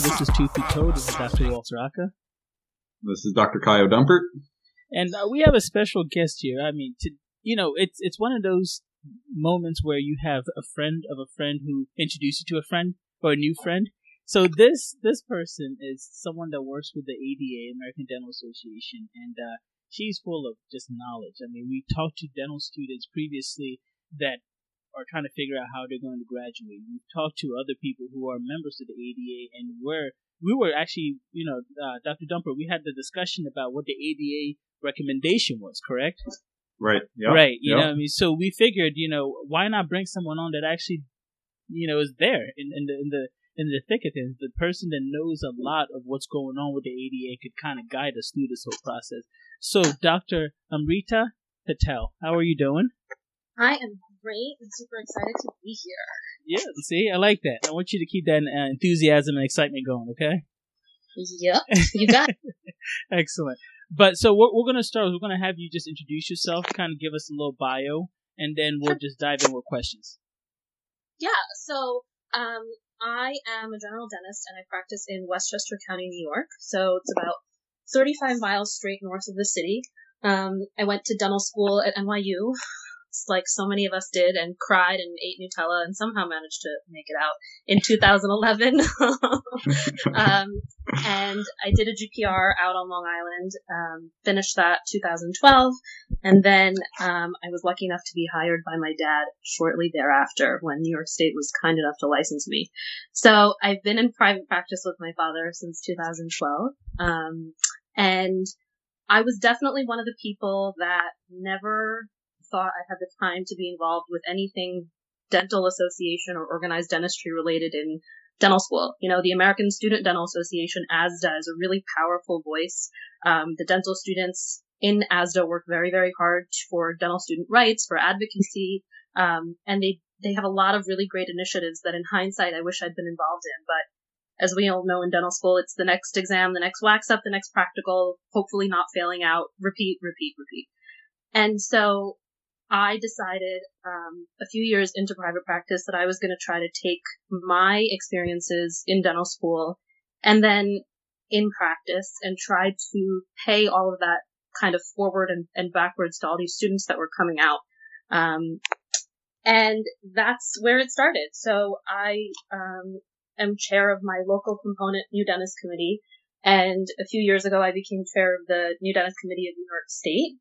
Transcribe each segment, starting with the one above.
this is Tooth to Toe. This is Dr. Walter Aka. This is Dr. Kyle Dumpert. And uh, we have a special guest here. I mean, to, you know, it's it's one of those moments where you have a friend of a friend who introduced you to a friend or a new friend. So this this person is someone that works with the ADA, American Dental Association, and uh, she's full of just knowledge. I mean, we talked to dental students previously that are trying to figure out how they're going to graduate. We've talked to other people who are members of the ADA, and we're we were actually, you know, uh, Dr. Dumper, we had the discussion about what the ADA recommendation was, correct? Right. Yep. Right. You Yep. know, what I mean, so we figured, you know, why not bring someone on that actually, you know, is there in, in the in the in the thick of things, the person that knows a lot of what's going on with the ADA could kind of guide us through this whole process. So, Dr. Amrita Patel, how are you doing? I am great and super excited to be here. Yeah, see, I like that. I want you to keep that uh, enthusiasm and excitement going, okay? Yep, you got it. Excellent. But so what we're gonna start. is We're gonna have you just introduce yourself, kind of give us a little bio, and then we'll just dive in with questions. Yeah, so um, I am a general dentist and I practice in Westchester County, New York. So it's about 35 miles straight north of the city. Um, I went to dental school at NYU, like so many of us did, and cried and ate Nutella and somehow managed to make it out in 2011. um, and I did a GPR out on Long Island, um, finished that 2012, and then um, I was lucky enough to be hired by my dad shortly thereafter when New York State was kind enough to license me. So I've been in private practice with my father since 2012, um, and I was definitely one of the people that never thought I had the time to be involved with anything dental association or organized dentistry related in dental school. You know, the American Student Dental Association, ASDA, is a really powerful voice. Um, the dental students in ASDA work very, very hard for dental student rights, for advocacy, um, and they they have a lot of really great initiatives that, in hindsight, I wish I'd been involved in. But as we all know in dental school, it's the next exam, the next wax up, the next practical, hopefully not failing out, repeat, repeat, repeat. And so I decided um, a few years into private practice that I was going to try to take my experiences in dental school and then in practice and try to pay all of that kind of forward and, and backwards to all these students that were coming out. Um, and that's where it started. So I um, am chair of my local component New Dentist Committee. And a few years ago, I became chair of the New Dentist Committee of New York State.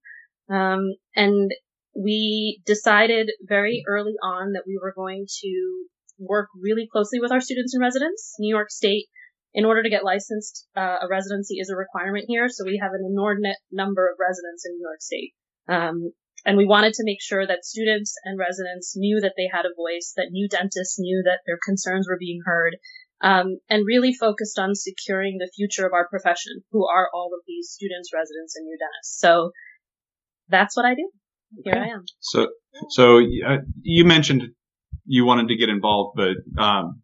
Um, and we decided very early on that we were going to work really closely with our students and residents. New York State, in order to get licensed, uh, a residency is a requirement here. So we have an inordinate number of residents in New York State. Um, and we wanted to make sure that students and residents knew that they had a voice, that new dentists knew that their concerns were being heard, um, and really focused on securing the future of our profession, who are all of these students, residents, and new dentists. So that's what I do. Here Okay. I am. So, so uh, you mentioned you wanted to get involved, but um,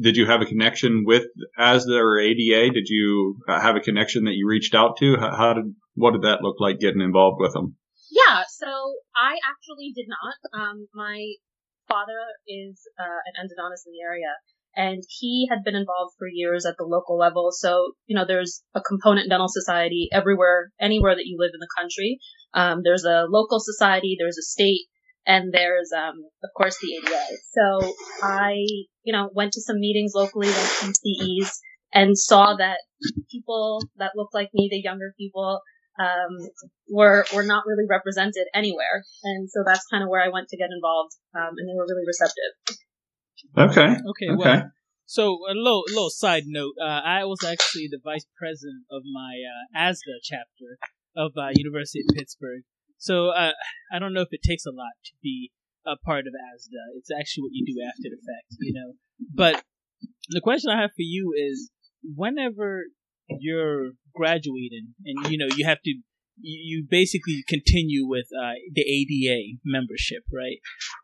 did you have a connection with ASDA or ADA? Did you uh, have a connection that you reached out to? How, how did what did that look like getting involved with them? Yeah, so I actually did not. Um, my father is uh, an endodontist in the area, and he had been involved for years at the local level. So, you know, there's a component dental society everywhere, anywhere that you live in the country. Um, there's a local society, there's a state, and there's, um, of course, the ADA. So I, you know, went to some meetings locally, went to some CEs, and saw that people that looked like me, the younger people, um, were were not really represented anywhere, and so that's kind of where I went to get involved, um, and they were really receptive. Okay. Okay, Okay. well, so a little little side note. Uh, I was actually the vice president of my uh, ASDA chapter of uh, University of Pittsburgh. So uh, I don't know if it takes a lot to be a part of ASDA. It's actually what you do after the fact, you know. But the question I have for you is, whenever you're graduating and you know you have to you basically continue with uh, the ADA membership, right?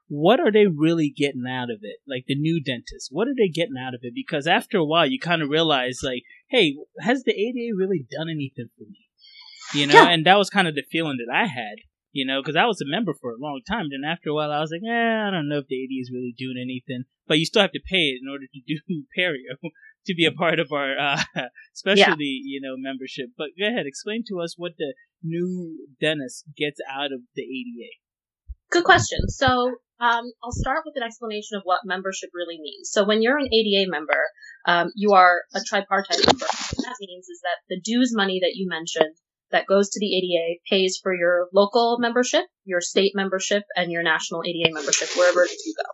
What are they really getting out of it? Like the new dentists, what are they getting out of it? Because after a while, you kind of realize, like, hey, has the ADA really done anything for me? You know, Yeah. and that was kind of the feeling that I had. You know, because I was a member for a long time. Then after a while, I was like, eh, I don't know if the ADA is really doing anything. But you still have to pay it in order to do perio to be a part of our uh, specialty, yeah. you know, membership. But go ahead, explain to us what the new dentist gets out of the ADA. Good question. So um, I'll start with an explanation of what membership really means. So when you're an ADA member, um, you are a tripartite member. What that means is that the dues money that you mentioned that goes to the ADA pays for your local membership, your state membership, and your national ADA membership, wherever you go.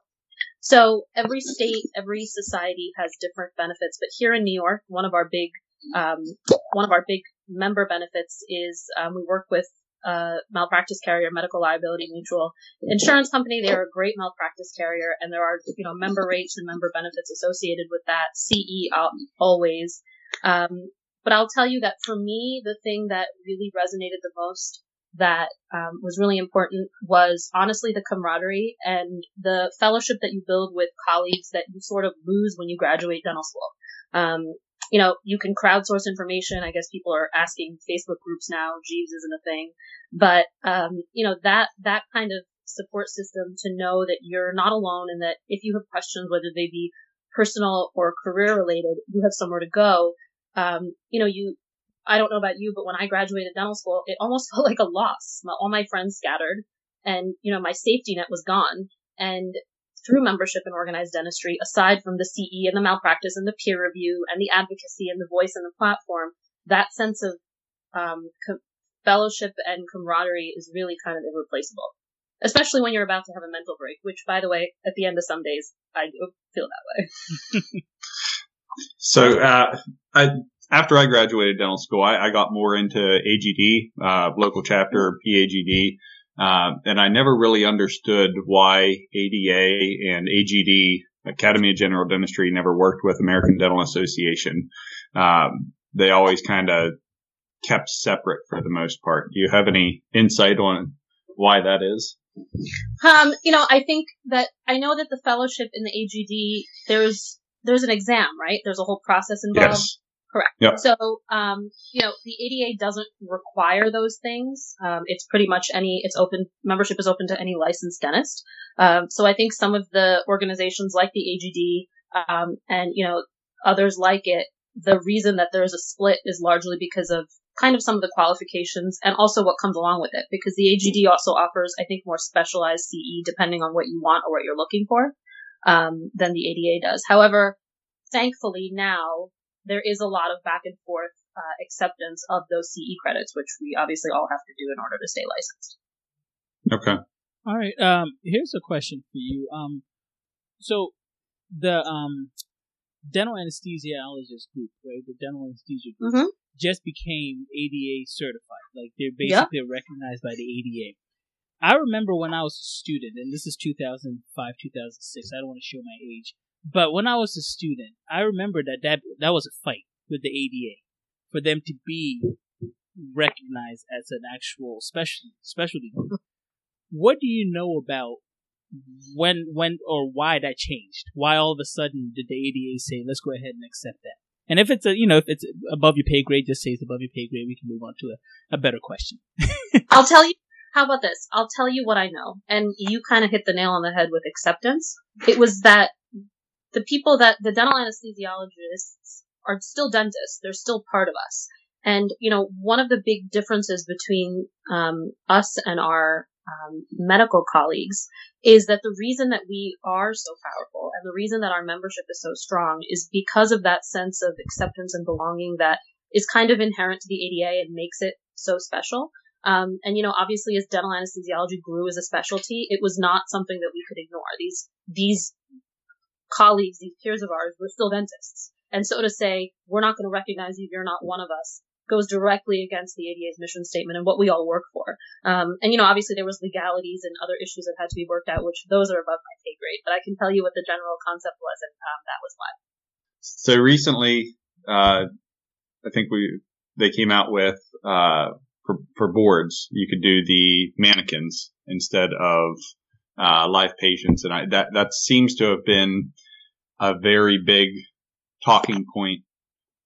So every state, every society has different benefits, but here in New York, one of our big, um, one of our big member benefits is um, we work with a malpractice carrier, Medical Liability Mutual Insurance Company. They are a great malpractice carrier, and there are you know member rates and member benefits associated with that. CE always. Um, but I'll tell you that for me, the thing that really resonated the most that um, was really important was honestly the camaraderie and the fellowship that you build with colleagues that you sort of lose when you graduate dental school. Um, you know, you can crowdsource information. I guess people are asking Facebook groups now. Jeeves isn't a thing, but um, you know that that kind of support system to know that you're not alone and that if you have questions, whether they be personal or career related, you have somewhere to go um, you know, you, I don't know about you, but when I graduated dental school, it almost felt like a loss. My, all my friends scattered and, you know, my safety net was gone. And through membership in organized dentistry, aside from the CE and the malpractice and the peer review and the advocacy and the voice and the platform, that sense of, um, co- fellowship and camaraderie is really kind of irreplaceable. Especially when you're about to have a mental break, which by the way, at the end of some days, I do feel that way. So, uh, I, after I graduated dental school, I, I got more into AGD, uh, local chapter PAGD, uh, and I never really understood why ADA and AGD, Academy of General Dentistry, never worked with American Dental Association. Um, they always kind of kept separate for the most part. Do you have any insight on why that is? Um, you know, I think that I know that the fellowship in the AGD, there's there's an exam, right? There's a whole process involved. Yes. Correct. Yep. So, um, you know, the ADA doesn't require those things. Um, it's pretty much any, it's open, membership is open to any licensed dentist. Um, so I think some of the organizations like the AGD, um, and, you know, others like it, the reason that there's a split is largely because of kind of some of the qualifications and also what comes along with it because the AGD also offers, I think, more specialized CE depending on what you want or what you're looking for um, than the ADA does. However, thankfully now there is a lot of back and forth uh, acceptance of those CE credits, which we obviously all have to do in order to stay licensed. Okay. All right. Um, here's a question for you. Um, so the um, dental anesthesiologist group, right? The dental anesthesia group mm-hmm. just became ADA certified. Like they're basically yep. recognized by the ADA. I remember when I was a student, and this is 2005, 2006. I don't want to show my age, but when I was a student, I remember that that, that was a fight with the ADA for them to be recognized as an actual special specialty group. What do you know about when when or why that changed? Why all of a sudden did the ADA say, "Let's go ahead and accept that"? And if it's a you know if it's above your pay grade, just say it's above your pay grade. We can move on to a, a better question. I'll tell you how about this? I'll tell you what I know. And you kind of hit the nail on the head with acceptance. It was that the people that the dental anesthesiologists are still dentists. They're still part of us. And, you know, one of the big differences between um, us and our um, medical colleagues is that the reason that we are so powerful and the reason that our membership is so strong is because of that sense of acceptance and belonging that is kind of inherent to the ADA and makes it so special. Um, and you know, obviously, as dental anesthesiology grew as a specialty, it was not something that we could ignore. These these colleagues, these peers of ours, were still dentists, and so to say, we're not going to recognize you. You're not one of us. Goes directly against the ADA's mission statement and what we all work for. Um, and you know, obviously, there was legalities and other issues that had to be worked out, which those are above my pay grade. But I can tell you what the general concept was, and um, that was why. So recently, uh, I think we they came out with uh, for, for boards, you could do the mannequins instead of uh, live patients, and I, that that seems to have been a very big talking point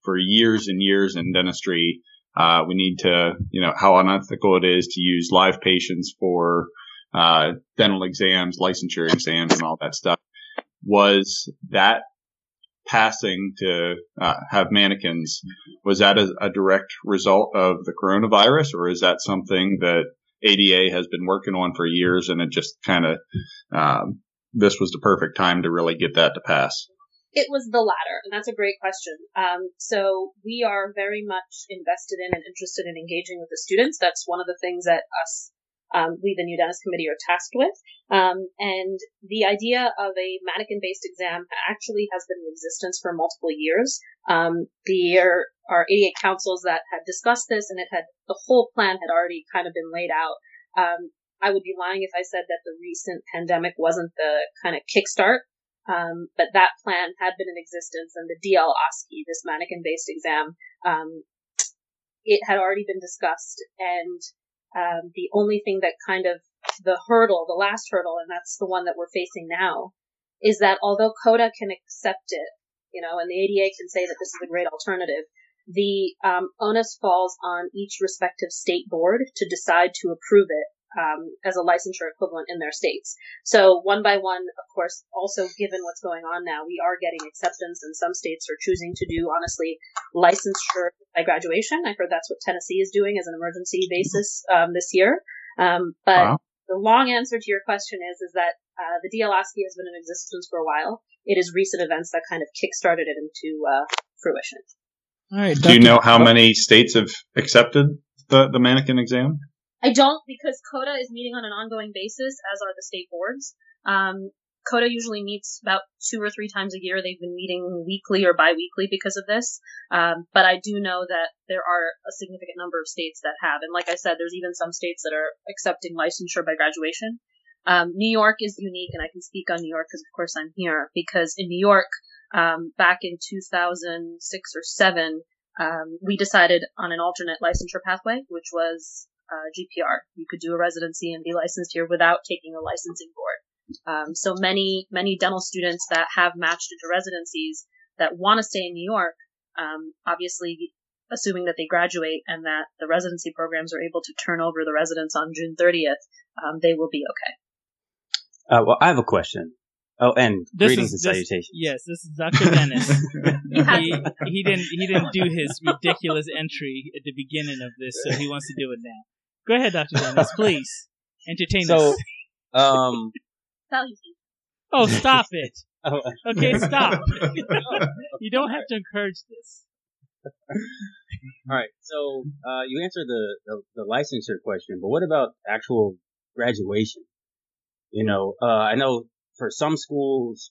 for years and years in dentistry. Uh, we need to, you know, how unethical it is to use live patients for uh, dental exams, licensure exams, and all that stuff. Was that passing to uh, have mannequins was that a, a, direct result of the coronavirus, or is that something that ADA has been working on for years and it just kind of um, this was the perfect time to really get that to pass? It was the latter, and that's a great question. Um, so we are very much invested in and interested in engaging with the students. That's one of the things that us um, we, the New Dentist Committee, are tasked with. Um, and the idea of a mannequin-based exam actually has been in existence for multiple years. Um, there are ADA councils that had discussed this, and it had the whole plan had already kind of been laid out. Um, I would be lying if I said that the recent pandemic wasn't the kind of kickstart. Um, but that plan had been in existence, and the DL OSCE, this mannequin-based exam, um, it had already been discussed, and um, the only thing that kind of the hurdle, the last hurdle, and that's the one that we're facing now, is that although CODA can accept it, you know, and the ADA can say that this is a great alternative, the um, onus falls on each respective state board to decide to approve it um, as a licensure equivalent in their states. So one by one, of course, also given what's going on now, we are getting acceptance and some states are choosing to do, honestly, licensure by graduation. I heard that's what Tennessee is doing as an emergency basis um, this year. Um, but wow. the long answer to your question is, is that uh, the DL has been in existence for a while. It is recent events that kind of kickstarted it into uh, fruition. All right. Do you know how many states have accepted the, the mannequin exam? I don't because CODA is meeting on an ongoing basis, as are the state boards. Um, CODA usually meets about two or three times a year. They've been meeting weekly or biweekly because of this. Um, but I do know that there are a significant number of states that have. And like I said, there's even some states that are accepting licensure by graduation. Um, New York is unique, and I can speak on New York because, of course, I'm here. Because in New York, um, back in 2006 or 7, um, we decided on an alternate licensure pathway, which was uh, GPR. You could do a residency and be licensed here without taking a licensing board. Um, so many many dental students that have matched into residencies that want to stay in New York, um, obviously assuming that they graduate and that the residency programs are able to turn over the residents on June 30th, um, they will be okay. Uh, well, I have a question. Oh, and this greetings is, and this, salutations. Yes, this is Dr. Dennis. he, he didn't he didn't do his ridiculous entry at the beginning of this, so he wants to do it now. Go ahead, Doctor Dennis, please entertain so, us. um, oh, stop it. Oh. Okay, stop. you don't have to encourage this. All right, so uh, you answered the, the, the licensure question, but what about actual graduation? You know, uh, I know for some schools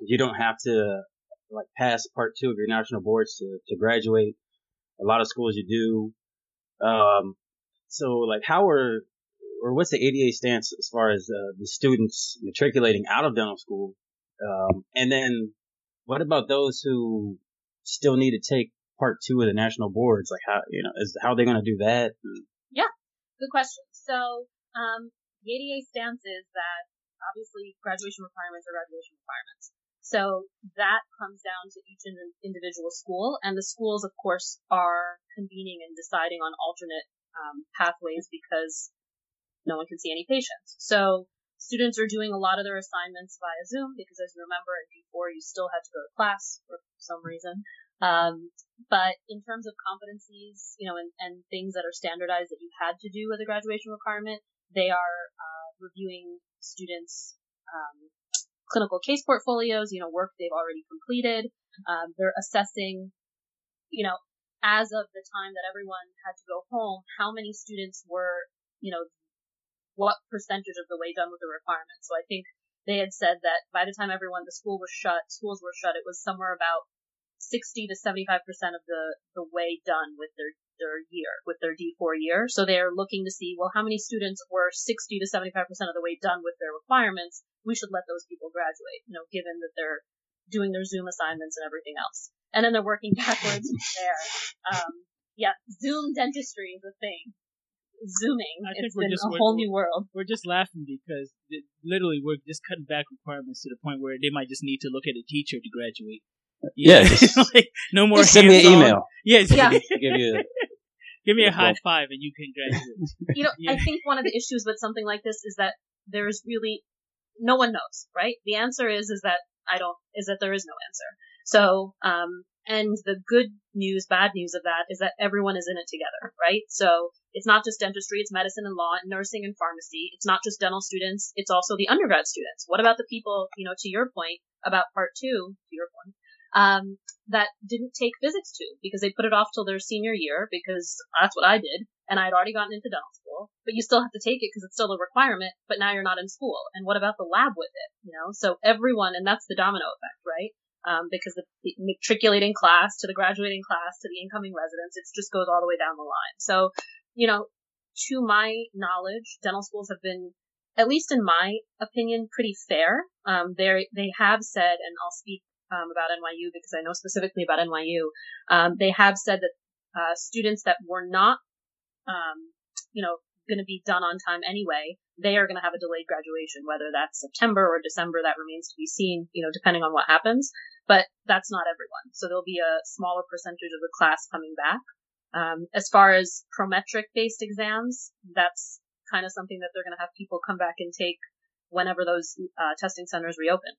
you don't have to like pass part two of your national boards to, to graduate. A lot of schools you do. Um, so like how are or what's the ADA stance as far as uh, the students matriculating out of dental school? Um, and then what about those who still need to take part two of the national boards? Like how, you know, is how they going to do that? Yeah, good question. So, um, the ADA stance is that obviously graduation requirements are graduation requirements. So that comes down to each individual school, and the schools, of course, are convening and deciding on alternate um, pathways because no one can see any patients. So students are doing a lot of their assignments via Zoom because, as you remember, in D4 you still had to go to class for some reason. Um, but in terms of competencies, you know, and, and, things that are standardized that you had to do with a graduation requirement, they are uh, reviewing students' um, clinical case portfolios, you know, work they've already completed. Um, they're assessing, you know, as of the time that everyone had to go home, how many students were, you know, what percentage of the way done with the requirements. So I think they had said that by the time everyone, the school was shut, schools were shut, it was somewhere about 60 to 75% of the, the way done with their, their year, with their D4 year. So they're looking to see, well, how many students were 60 to 75% of the way done with their requirements? We should let those people graduate, you know, given that they're doing their Zoom assignments and everything else and then they're working backwards from there. Um, yeah, Zoom dentistry is a thing. Zooming, I think it's we're just, a whole new world. We're just laughing because it, literally we're just cutting back requirements to the point where they might just need to look at a teacher to graduate. Yeah, like, no more. Just send me an email. Yes, yeah. give you Give me a high five and you can graduate. You know, Yeah. I think one of the issues with something like this is that there's really no one knows, right? The answer is is that I don't is that there is no answer. So, um, and the good news, bad news of that is that everyone is in it together, right? So it's not just dentistry, it's medicine and law, and nursing and pharmacy. It's not just dental students, it's also the undergrad students. What about the people, you know, to your point about part two, to your point, um, that didn't take physics two because they put it off till their senior year because that's what I did and I had already gotten into dental school, but you still have to take it because it's still a requirement, but now you're not in school. And what about the lab with it? You know, so everyone, and that's the domino effect, right? Um, because the, the matriculating class to the graduating class to the incoming residents, it just goes all the way down the line. So, you know, to my knowledge, dental schools have been, at least in my opinion, pretty fair. Um, they they have said, and I'll speak um, about NYU because I know specifically about NYU. Um, they have said that uh, students that were not, um, you know, going to be done on time anyway, they are going to have a delayed graduation, whether that's September or December. That remains to be seen, you know, depending on what happens. But that's not everyone. So there'll be a smaller percentage of the class coming back. Um, as far as prometric based exams, that's kind of something that they're going to have people come back and take whenever those uh, testing centers reopen.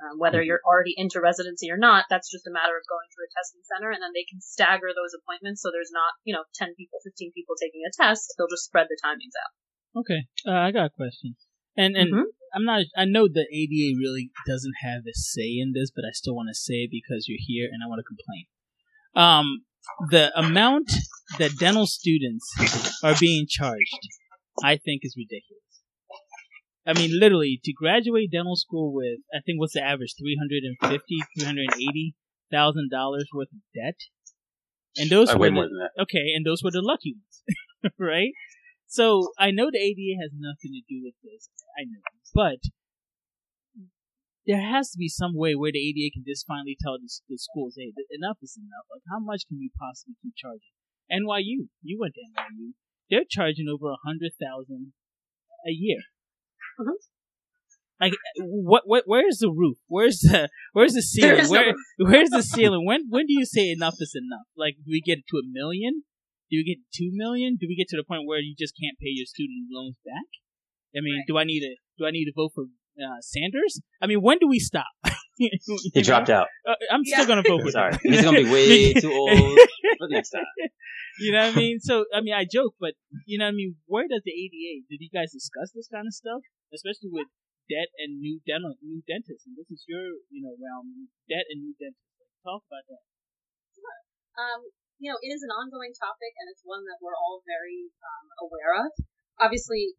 Um, whether you're already into residency or not, that's just a matter of going to a testing center and then they can stagger those appointments so there's not, you know, 10 people, 15 people taking a test. They'll just spread the timings out. Okay, uh, I got a question. And and Mhm. I'm not. I know the ADA really doesn't have a say in this, but I still want to say it because you're here and I want to complain. Um, the amount that dental students are being charged, I think, is ridiculous. I mean, literally, to graduate dental school with, I think, what's the average? Three hundred and fifty, three hundred and eighty thousand dollars worth of debt, and those Uh, were the- more than that. okay, and those were the lucky ones, right? So I know the ADA has nothing to do with this. I know, but there has to be some way where the ADA can just finally tell the, the schools, "Hey, enough is enough. Like, how much can you possibly keep charging?" NYU, you went to NYU. They're charging over a hundred thousand a year. Mhm. Like, what? What? Where's the roof? Where's the? Where's the ceiling? is no Where? Where's the ceiling? When? When do you say enough is enough? Like, do we get to a million? Do we get to two million? Do we get to the point where you just can't pay your student loans back? I mean, Right. do I need to? Do I need to vote for uh, Sanders? I mean, when do we stop? He dropped out. Uh, I'm still gonna vote for Sorry. He's gonna be way too old. But next time. You know what I mean? So I mean, I joke, but you know what I mean. Where does the ADA? Did you guys discuss this kind of stuff, especially with debt and new dental, new dentists? And this is your, you know, realm, debt and new dentists. Talk about that. Um, you know, it is an ongoing topic and it's one that we're all very um, aware of. Obviously,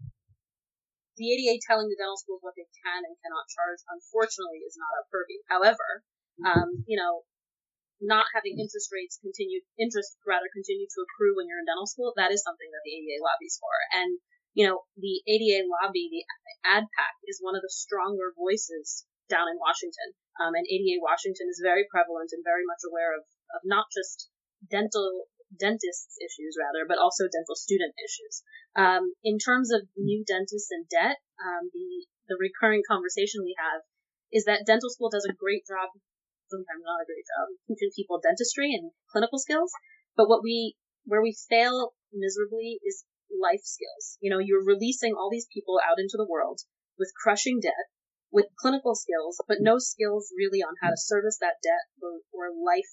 the ADA telling the dental schools what they can and cannot charge, unfortunately, is not our purview. However, um, you know, not having interest rates continue, interest rather continue to accrue when you're in dental school, that is something that the ADA lobbies for. And, you know, the ADA lobby, the ADPAC, is one of the stronger voices down in Washington. Um, and ADA Washington is very prevalent and very much aware of, of not just dental dentists issues rather, but also dental student issues. Um, in terms of new dentists and debt, um, the the recurring conversation we have is that dental school does a great job, sometimes not a great job, teaching people dentistry and clinical skills. But what we where we fail miserably is life skills. You know, you're releasing all these people out into the world with crushing debt, with clinical skills, but no skills really on how to service that debt or, or life,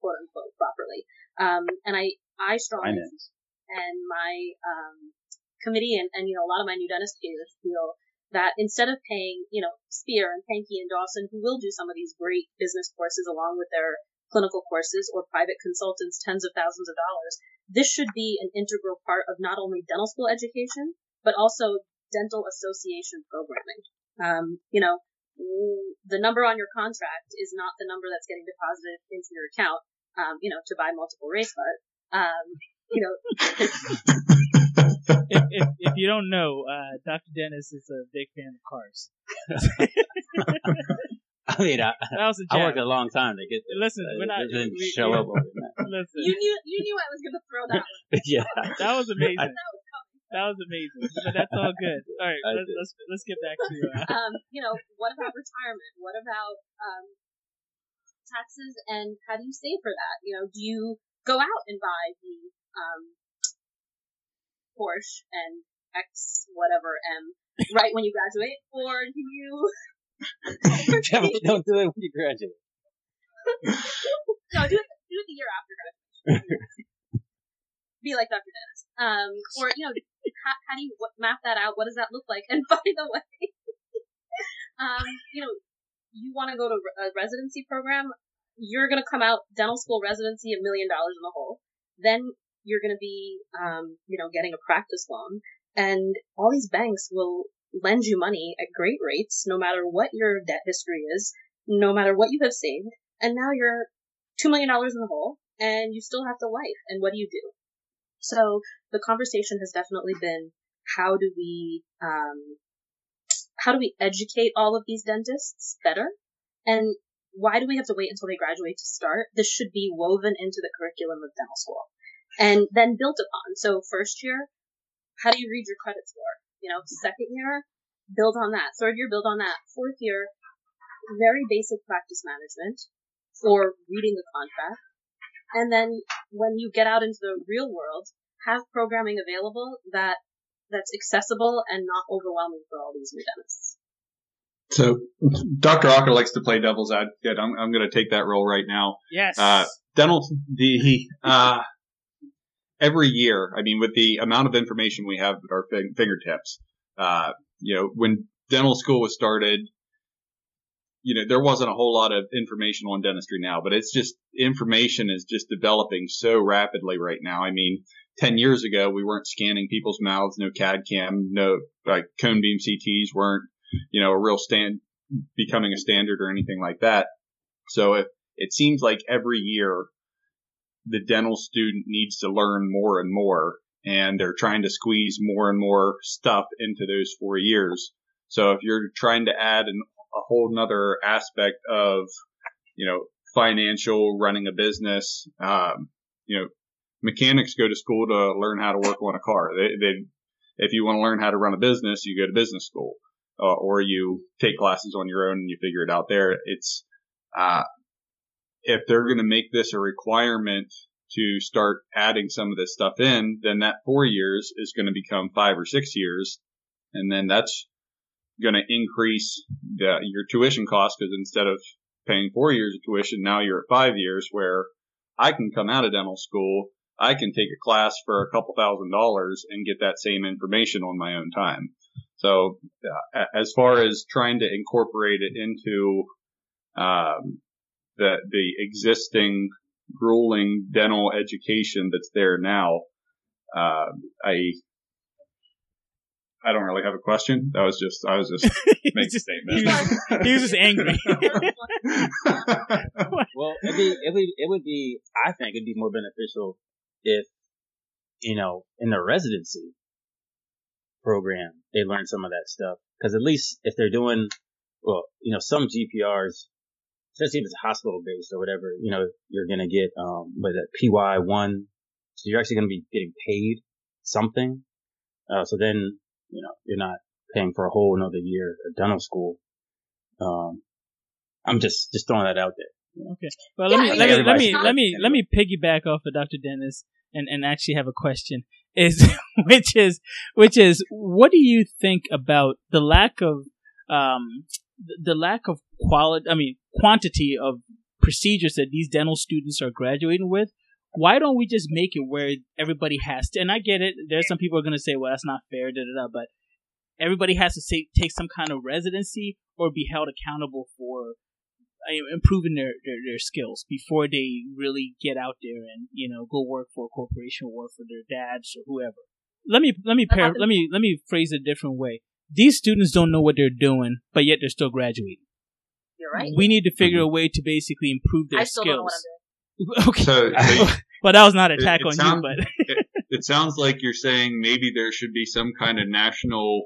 quote unquote, properly. Um, and I, I strongly and my um, committee and, and you know a lot of my new dentist peers feel that instead of paying you know Spear and Pankey and Dawson who will do some of these great business courses along with their clinical courses or private consultants tens of thousands of dollars this should be an integral part of not only dental school education but also dental association programming um, you know the number on your contract is not the number that's getting deposited into your account um, you know to buy multiple race cards um, you know If, if, if you don't know, uh, Dr. Dennis is a big fan of cars. I mean, I, That was a I jab. worked a long time to get there. Listen, Uh, we're not. it didn't we- show we- up. Listen, You knew you knew I was gonna throw that one. yeah. that was amazing. That was. That was amazing. But that's all good. All right, let's, let's let's get back to uh, Um, you know, what about retirement? What about um, taxes and how do you save for that? You know, do you go out and buy the um, Porsche and X whatever M right when you graduate, or do you? Definitely don't do it when you graduate. no, do it do it the year after graduation. Be like Dr. Dennis. Um, or you know, how, how do you map that out? What does that look like? And by the way, um, you know, you want to go to a residency program, you're going to come out dental school residency a million dollars in the hole. Then you're going to be, um, you know, getting a practice loan and all these banks will lend you money at great rates, no matter what your debt history is, no matter what you have saved. And now you're $2 million in the hole and you still have to life. And what do you do? So the conversation has definitely been how do we, um, how do we educate all of these dentists better? And why do we have to wait until they graduate to start? This should be woven into the curriculum of dental school and then built upon. So first year, how do you read your credit score? You know, second year, build on that. Third year, build on that. Fourth year, very basic practice management for reading the contract. And then when you get out into the real world, have programming available that that's accessible and not overwhelming for all these new dentists. So, Dr. Ocker likes to play devil's advocate. I'm, I'm going to take that role right now. Yes. Uh, dental, the, uh, every year, I mean, with the amount of information we have at our fingertips, uh, you know, when dental school was started, you know, there wasn't a whole lot of information on dentistry now, but it's just information is just developing so rapidly right now. I mean, 10 years ago, we weren't scanning people's mouths, no CAD cam, no like cone beam CTs weren't, you know, a real stand, becoming a standard or anything like that. So it, it seems like every year the dental student needs to learn more and more and they're trying to squeeze more and more stuff into those four years. So if you're trying to add an, a whole nother aspect of, you know, financial running a business, um, you know, mechanics go to school to learn how to work on a car. They, they if you want to learn how to run a business, you go to business school, uh, or you take classes on your own and you figure it out there. It's, uh, if they're going to make this a requirement to start adding some of this stuff in, then that four years is going to become five or six years. And then that's going to increase the, your tuition cost because instead of paying four years of tuition, now you're at five years where I can come out of dental school I can take a class for a couple thousand dollars and get that same information on my own time. So uh, as far as trying to incorporate it into um, the the existing grueling dental education that's there now, uh, I I don't really have a question. That was just I was just making a statement. He was, he was just angry. well, it'd be, it would it would be I think it'd be more beneficial if, you know, in the residency program, they learn some of that stuff. Cause at least if they're doing, well, you know, some GPRs, especially if it's hospital based or whatever, you know, you're going to get, um, with a PY1. So you're actually going to be getting paid something. Uh, so then, you know, you're not paying for a whole another year of dental school. Um, I'm just, just throwing that out there. Okay. Well, let Yeah, me let me let me let me let me piggyback off of Dr. Dennis and and actually have a question. Is which is which is what do you think about the lack of um the lack of quality? I mean quantity of procedures that these dental students are graduating with. Why don't we just make it where everybody has to? And I get it. There's some people are going to say, "Well, that's not fair," da da da. But everybody has to say, take some kind of residency or be held accountable for uh, improving their, their, their skills before they really get out there and you know go work for a corporation or work for their dads or whoever. Let me let me pair, let me let me phrase it a different way. These students don't know what they're doing, but yet they're still graduating. You're right. We need to figure a way to basically improve their I still don't know skills. what I'm doing. okay, So, so well that was not an It- attack it on sound- you, but it, it sounds like you're saying maybe there should be some kind of national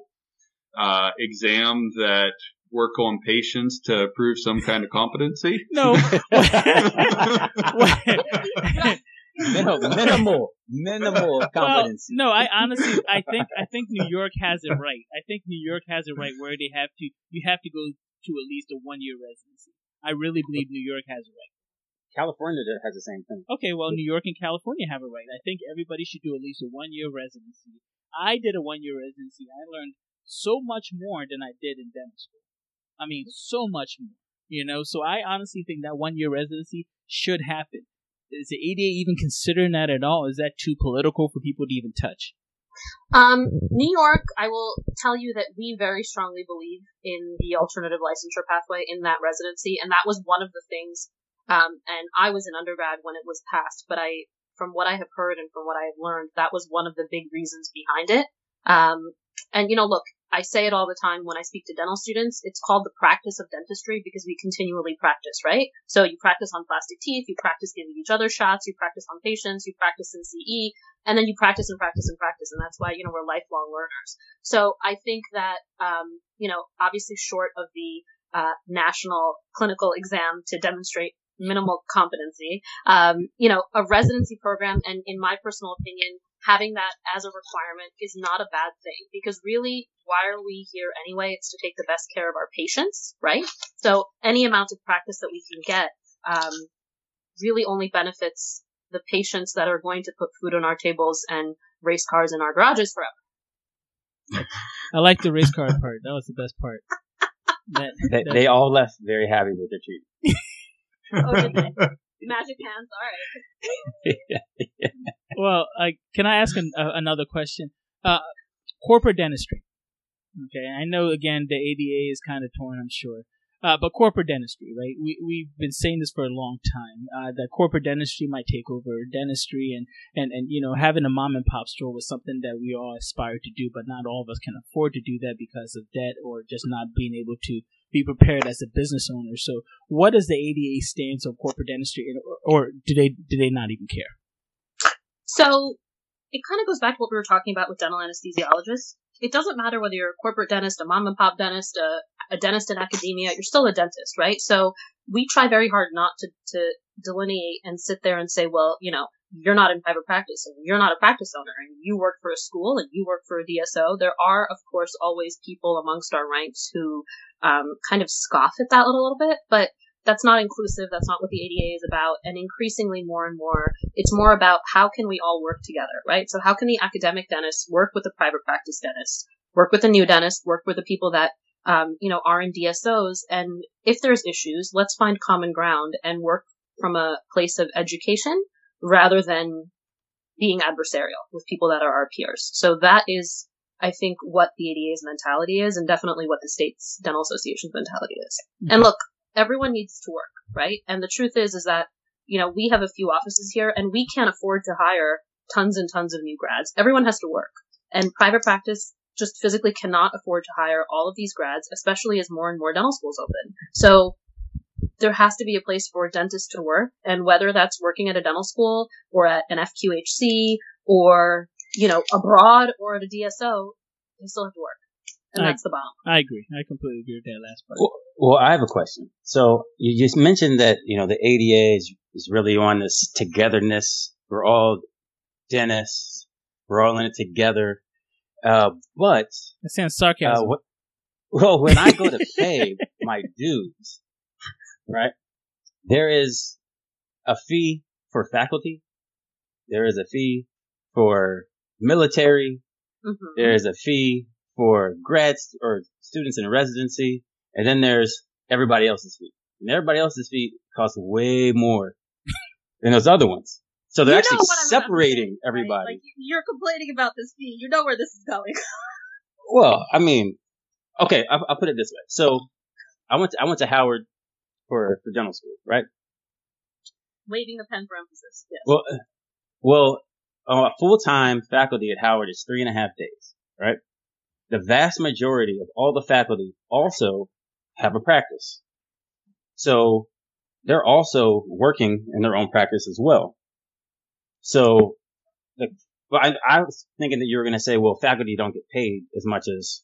uh, exam that work on patients to prove some kind of competency. no. minimal, minimal, minimal Well, no, I honestly, I think, I think New York has it right. I think New York has it right where they have to, you have to go to at least a one year residency. I really believe New York has a right. California has the same thing. Okay, well, New York and California have a right. I think everybody should do at least a one year residency. I did a one year residency. I learned so much more than I did in dental school. I mean, so much more. You know, so I honestly think that one year residency should happen. Is the ADA even considering that at all? Is that too political for people to even touch? Um, New York, I will tell you that we very strongly believe in the alternative licensure pathway in that residency, and that was one of the things. Um, and I was an undergrad when it was passed, but I, from what I have heard and from what I have learned, that was one of the big reasons behind it. Um, and you know, look, I say it all the time when I speak to dental students. It's called the practice of dentistry because we continually practice, right? So you practice on plastic teeth, you practice giving each other shots, you practice on patients, you practice in CE, and then you practice and practice and practice. And that's why, you know, we're lifelong learners. So I think that, um, you know, obviously short of the, uh, national clinical exam to demonstrate minimal competency, um, you know, a residency program and in my personal opinion, having that as a requirement is not a bad thing because really why are we here anyway? It's to take the best care of our patients right? So any amount of practice that we can get um, really only benefits the patients that are going to put food on our tables and race cars in our garages forever. I like the race car part. That was the best part. That, they, that, they all left very happy with their treatment. Oh did magic hands all right. yeah well, uh, can I ask an, uh, another question? Uh, corporate dentistry. Okay, I know again the ADA is kind of torn, I'm sure. Uh, but corporate dentistry, right? We we've been saying this for a long time. Uh, that corporate dentistry might take over dentistry, and and and you know having a mom and pop store was something that we all aspire to do, but not all of us can afford to do that because of debt or just not being able to be prepared as a business owner. So, what does the ADA stance on corporate dentistry, or, or do they do they not even care? So it kind of goes back to what we were talking about with dental anesthesiologists. It doesn't matter whether you're a corporate dentist, a mom and pop dentist, a, a dentist in academia, you're still a dentist, right? So we try very hard not to, to delineate and sit there and say, well, you know, you're not in private practice and you're not a practice owner and you work for a school and you work for a DSO. There are, of course, always people amongst our ranks who um, kind of scoff at that a little bit, but that's not inclusive. That's not what the ADA is about. And increasingly more and more, it's more about how can we all work together, right? So how can the academic dentist work with the private practice dentist, work with the new dentist, work with the people that, um, you know, are in DSOs. And if there's issues, let's find common ground and work from a place of education rather than being adversarial with people that are our peers. So that is, I think, what the ADA's mentality is and definitely what the state's dental association's mentality is. Mm-hmm. And look, everyone needs to work, right? And the truth is, is that, you know, we have a few offices here and we can't afford to hire tons and tons of new grads. Everyone has to work. And private practice just physically cannot afford to hire all of these grads, especially as more and more dental schools open. So there has to be a place for dentists to work. And whether that's working at a dental school or at an FQHC or, you know, abroad or at a DSO, they still have to work. And I, that's the bottom. I agree. I completely agree with that last part. Well, well, I have a question. So you just mentioned that, you know, the ADA is, is really on this togetherness. We're all dentists. We're all in it together. Uh, but. That sounds sarcasm. Uh, well, when I go to pay my dues, right, there is a fee for faculty. There is a fee for military. Mm-hmm. There is a fee for grads or students in a residency, and then there's everybody else's fee. And everybody else's fee costs way more than those other ones. So they're you actually separating say, everybody. Right? Like you're complaining about this fee. You know where this is going. well, I mean, okay, I'll, I'll, put it this way. So I went to, I went to Howard for, for dental school, right? Waving the pen for emphasis. Yes. Well, well, uh, full time faculty at Howard is three and a half days, right? The vast majority of all the faculty also have a practice. So they're also working in their own practice as well. So the, I, I was thinking that you were going to say, well, faculty don't get paid as much as,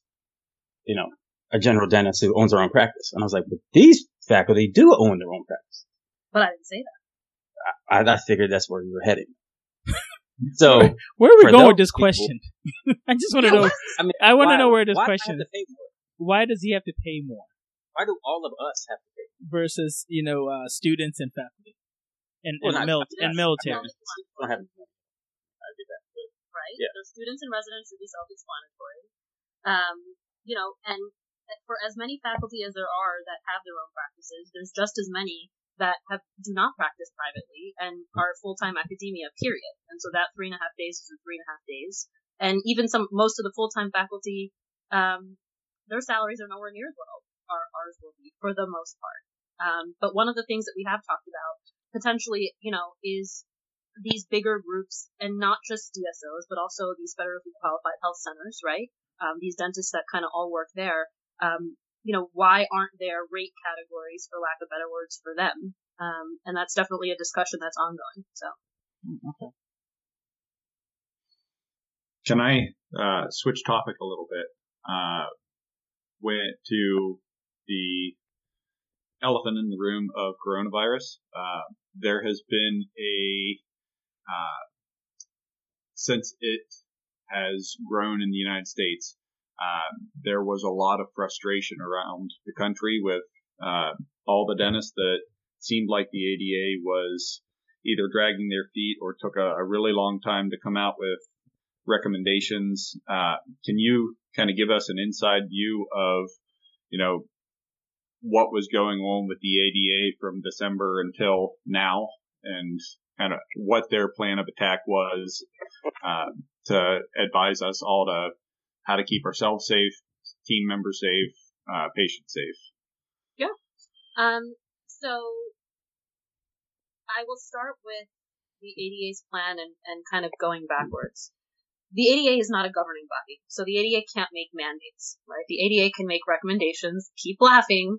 you know, a general dentist who owns their own practice. And I was like, but these faculty do own their own practice. But I didn't say that. I, I figured that's where you were heading. So where are we going with this people, question? I just want to know. I mean, I want to know where this question. Is. Why does he have to pay more? Why do all of us have to pay versus you know uh, students and faculty and, well, and, not, mil- and military? right? Yeah. The students and residents should be self-explanatory. Um, you know, and for as many faculty as there are that have their own practices, there's just as many that have do not practice privately and are full-time academia. Period. And so that three and a half days is three and a half days. And even some most of the full-time faculty, um, their salaries are nowhere near as what our, ours will be for the most part. Um, but one of the things that we have talked about potentially, you know, is these bigger groups and not just DSOs, but also these federally qualified health centers, right? Um, these dentists that kind of all work there. Um, you know, why aren't there rate categories, for lack of better words, for them? Um, and that's definitely a discussion that's ongoing. So. Okay. Can I uh, switch topic a little bit? Uh, went to the elephant in the room of coronavirus. Uh, there has been a uh, since it has grown in the United States. Um, there was a lot of frustration around the country with uh, all the dentists that seemed like the ADA was either dragging their feet or took a, a really long time to come out with recommendations. Uh, can you kind of give us an inside view of, you know, what was going on with the ADA from December until now and kind of what their plan of attack was uh, to advise us all to how to keep ourselves safe, team members safe, uh, patients safe. Yeah. Um, so I will start with the ADA's plan and, and kind of going backwards. The ADA is not a governing body, so the ADA can't make mandates, right? The ADA can make recommendations. Keep laughing.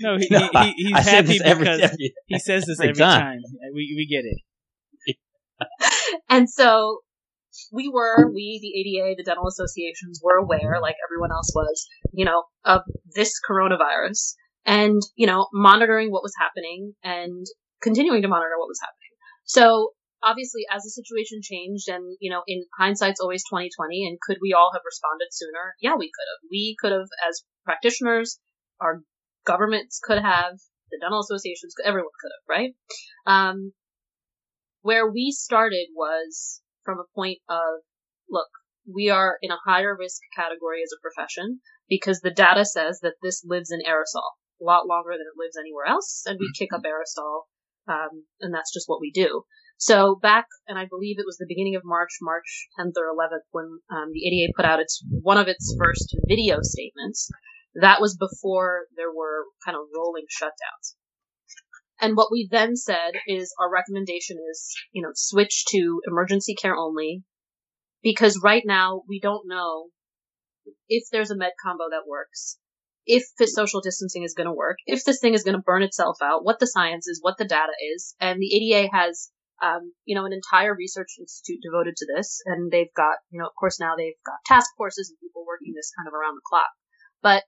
No, he, No, he, he's I happy this every- because every- he says this every every time. time. We we get it. And so we were, we, the ADA, the dental associations were aware, like everyone else was, you know, of this coronavirus and, you know, monitoring what was happening and continuing to monitor what was happening. So obviously as the situation changed and, you know, in hindsight's always 2020 and could we all have responded sooner? Yeah, we could have. We could have as practitioners, our governments could have, the dental associations, everyone could have, right? Um, where we started was from a point of, look, we are in a higher risk category as a profession because the data says that this lives in aerosol a lot longer than it lives anywhere else, and we kick up aerosol, um, and that's just what we do. So back, and I believe it was the beginning of March, March 10th or 11th, when um, the ADA put out its one of its first video statements. That was before there were kind of rolling shutdowns. And what we then said is our recommendation is, you know, switch to emergency care only because right now we don't know if there's a med combo that works, if the social distancing is going to work, if this thing is going to burn itself out, what the science is, what the data is. And the ADA has, um, you know, an entire research institute devoted to this. And they've got, you know, of course now they've got task forces and people working this kind of around the clock. But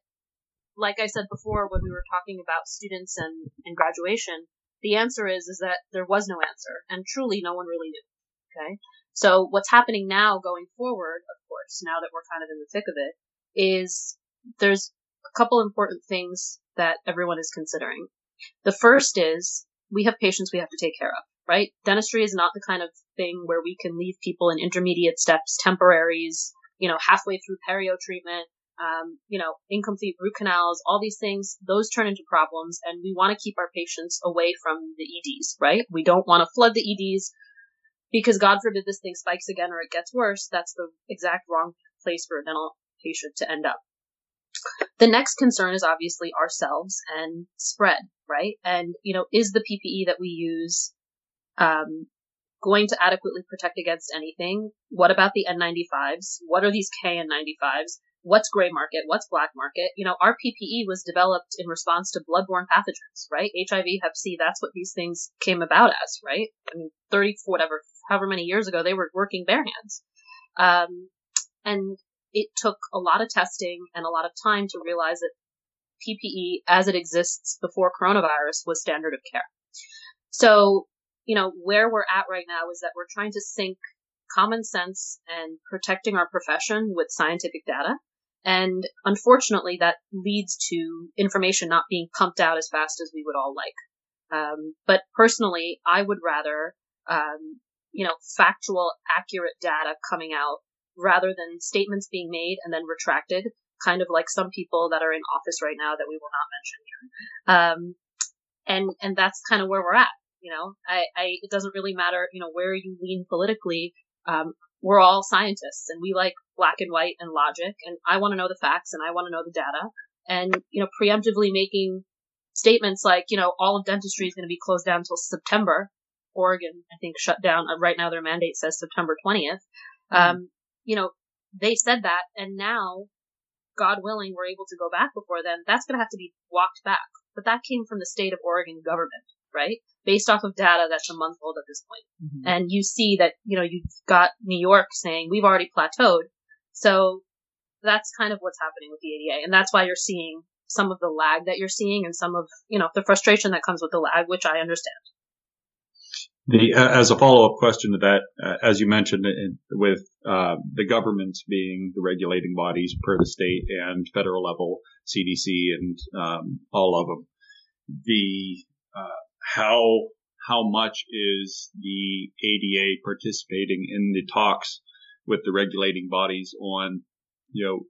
like I said before, when we were talking about students and, and graduation, the answer is is that there was no answer, and truly no one really knew. Okay, so what's happening now, going forward, of course, now that we're kind of in the thick of it, is there's a couple important things that everyone is considering. The first is we have patients we have to take care of, right? Dentistry is not the kind of thing where we can leave people in intermediate steps, temporaries, you know, halfway through perio treatment, um, you know, incomplete root canals, all these things, those turn into problems, and we want to keep our patients away from the EDs, right? We don't want to flood the EDs because God forbid this thing spikes again or it gets worse. That's the exact wrong place for a dental patient to end up. The next concern is obviously ourselves and spread, right? And, you know, is the PPE that we use, um, going to adequately protect against anything? What about the N95s? What are these KN95s? What's gray market, what's black market. You know, our PPE was developed in response to bloodborne pathogens, right? HIV, Hep C, that's what these things came about as, right? I mean, 30, whatever, however many years ago, they were working bare hands. Um, and it took a lot of testing and a lot of time to realize that PPE as it exists before coronavirus was standard of care. So, you know, where we're at right now is that we're trying to sync common sense and protecting our profession with scientific data. And unfortunately, that leads to information not being pumped out as fast as we would all like. Um, but personally, I would rather um, you know, factual, accurate data coming out rather than statements being made and then retracted, kind of like some people that are in office right now that we will not mention here. Um, and, and that's kind of where we're at. You know, I, I, it doesn't really matter, you know, where you lean politically. Um, we're all scientists and we like black and white and logic and I want to know the facts and I want to know the data and, you know, preemptively making statements like, you know, all of dentistry is going to be closed down until September. Oregon, I think, shut down. Uh, right now, their mandate says September 20th. Mm-hmm. Um, you know, they said that, and now, God willing, we're able to go back before then. That's going to have to be walked back. But that came from the state of Oregon government, right? Based off of data that's a month old at this point. Mm-hmm. And you see that, you know, you've got New York saying we've already plateaued. So that's kind of what's happening with the ADA. And that's why you're seeing some of the lag that you're seeing and some of, you know, the frustration that comes with the lag, which I understand. The, as a follow-up question to that, uh, as you mentioned, in, with uh, the governments being the regulating bodies per the state and federal level, CDC and um, all of them, the uh, how how much is the ADA participating in the talks with the regulating bodies on, you know,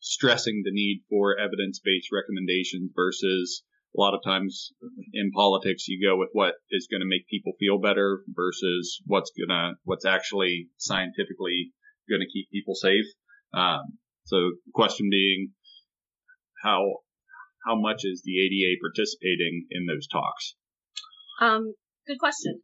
stressing the need for evidence-based recommendations versus a lot of times in politics you go with what is going to make people feel better versus what's gonna what's actually scientifically going to keep people safe. Um, so question being how how much is the ADA participating in those talks? Um, good question.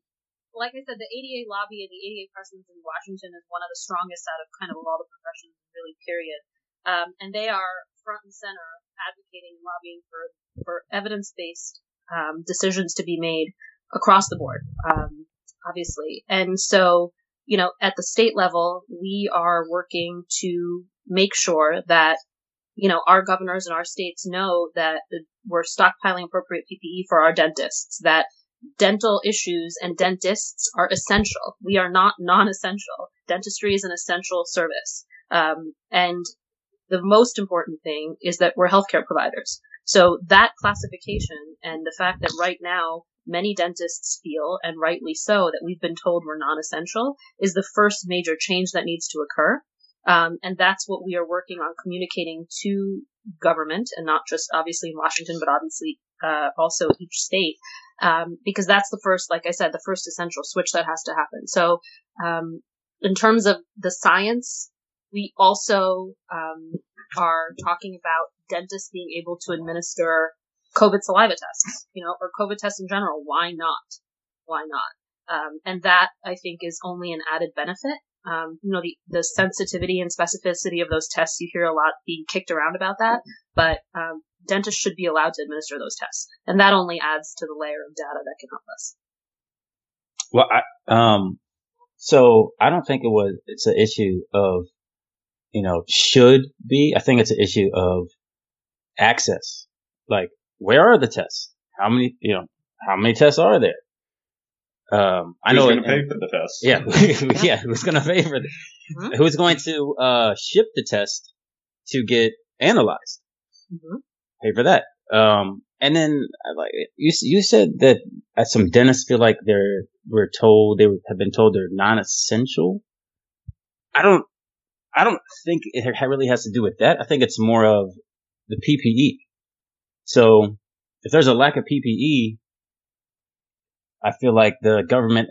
Like I said, the ADA lobby and the ADA presence in Washington is one of the strongest out of kind of all the professions, really, period. Um, and they are front and center advocating and lobbying for, for evidence based um, decisions to be made across the board, um, obviously. And so, you know, at the state level, we are working to make sure that, you know, our governors and our states know that we're stockpiling appropriate PPE for our dentists, that dental issues and dentists are essential. We are not non-essential. Dentistry is an essential service. Um, and the most important thing is that we're healthcare providers. So that classification and the fact that right now many dentists feel, and rightly so, that we've been told we're non-essential is the first major change that needs to occur. Um, and that's what we are working on communicating to government and not just obviously in Washington, but obviously uh, also each state, um, because that's the first, like I said, the first essential switch that has to happen. So um, in terms of the science we also um, are talking about dentists being able to administer COVID saliva tests, you know, or COVID tests in general. Why not? Why not? Um, and that I think is only an added benefit. Um, you know, the, the sensitivity and specificity of those tests, you hear a lot being kicked around about that, but um, dentists should be allowed to administer those tests, and that only adds to the layer of data that can help us. Well, I, um, so I don't think it was. It's an issue of you know, should be. I think it's an issue of access. Like, where are the tests? How many, you know, how many tests are there? Um, I who's know. Who's going to pay for the test? Yeah, yeah. Who's going to pay for it? Mm-hmm. Who's going to uh, ship the test to get analyzed? Mm-hmm. Pay for that. Um, and then like you, you said that some dentists feel like they're were told they have been told they're non-essential. I don't I don't think it really has to do with that. I think it's more of the PPE. So if there's a lack of PPE, I feel like the government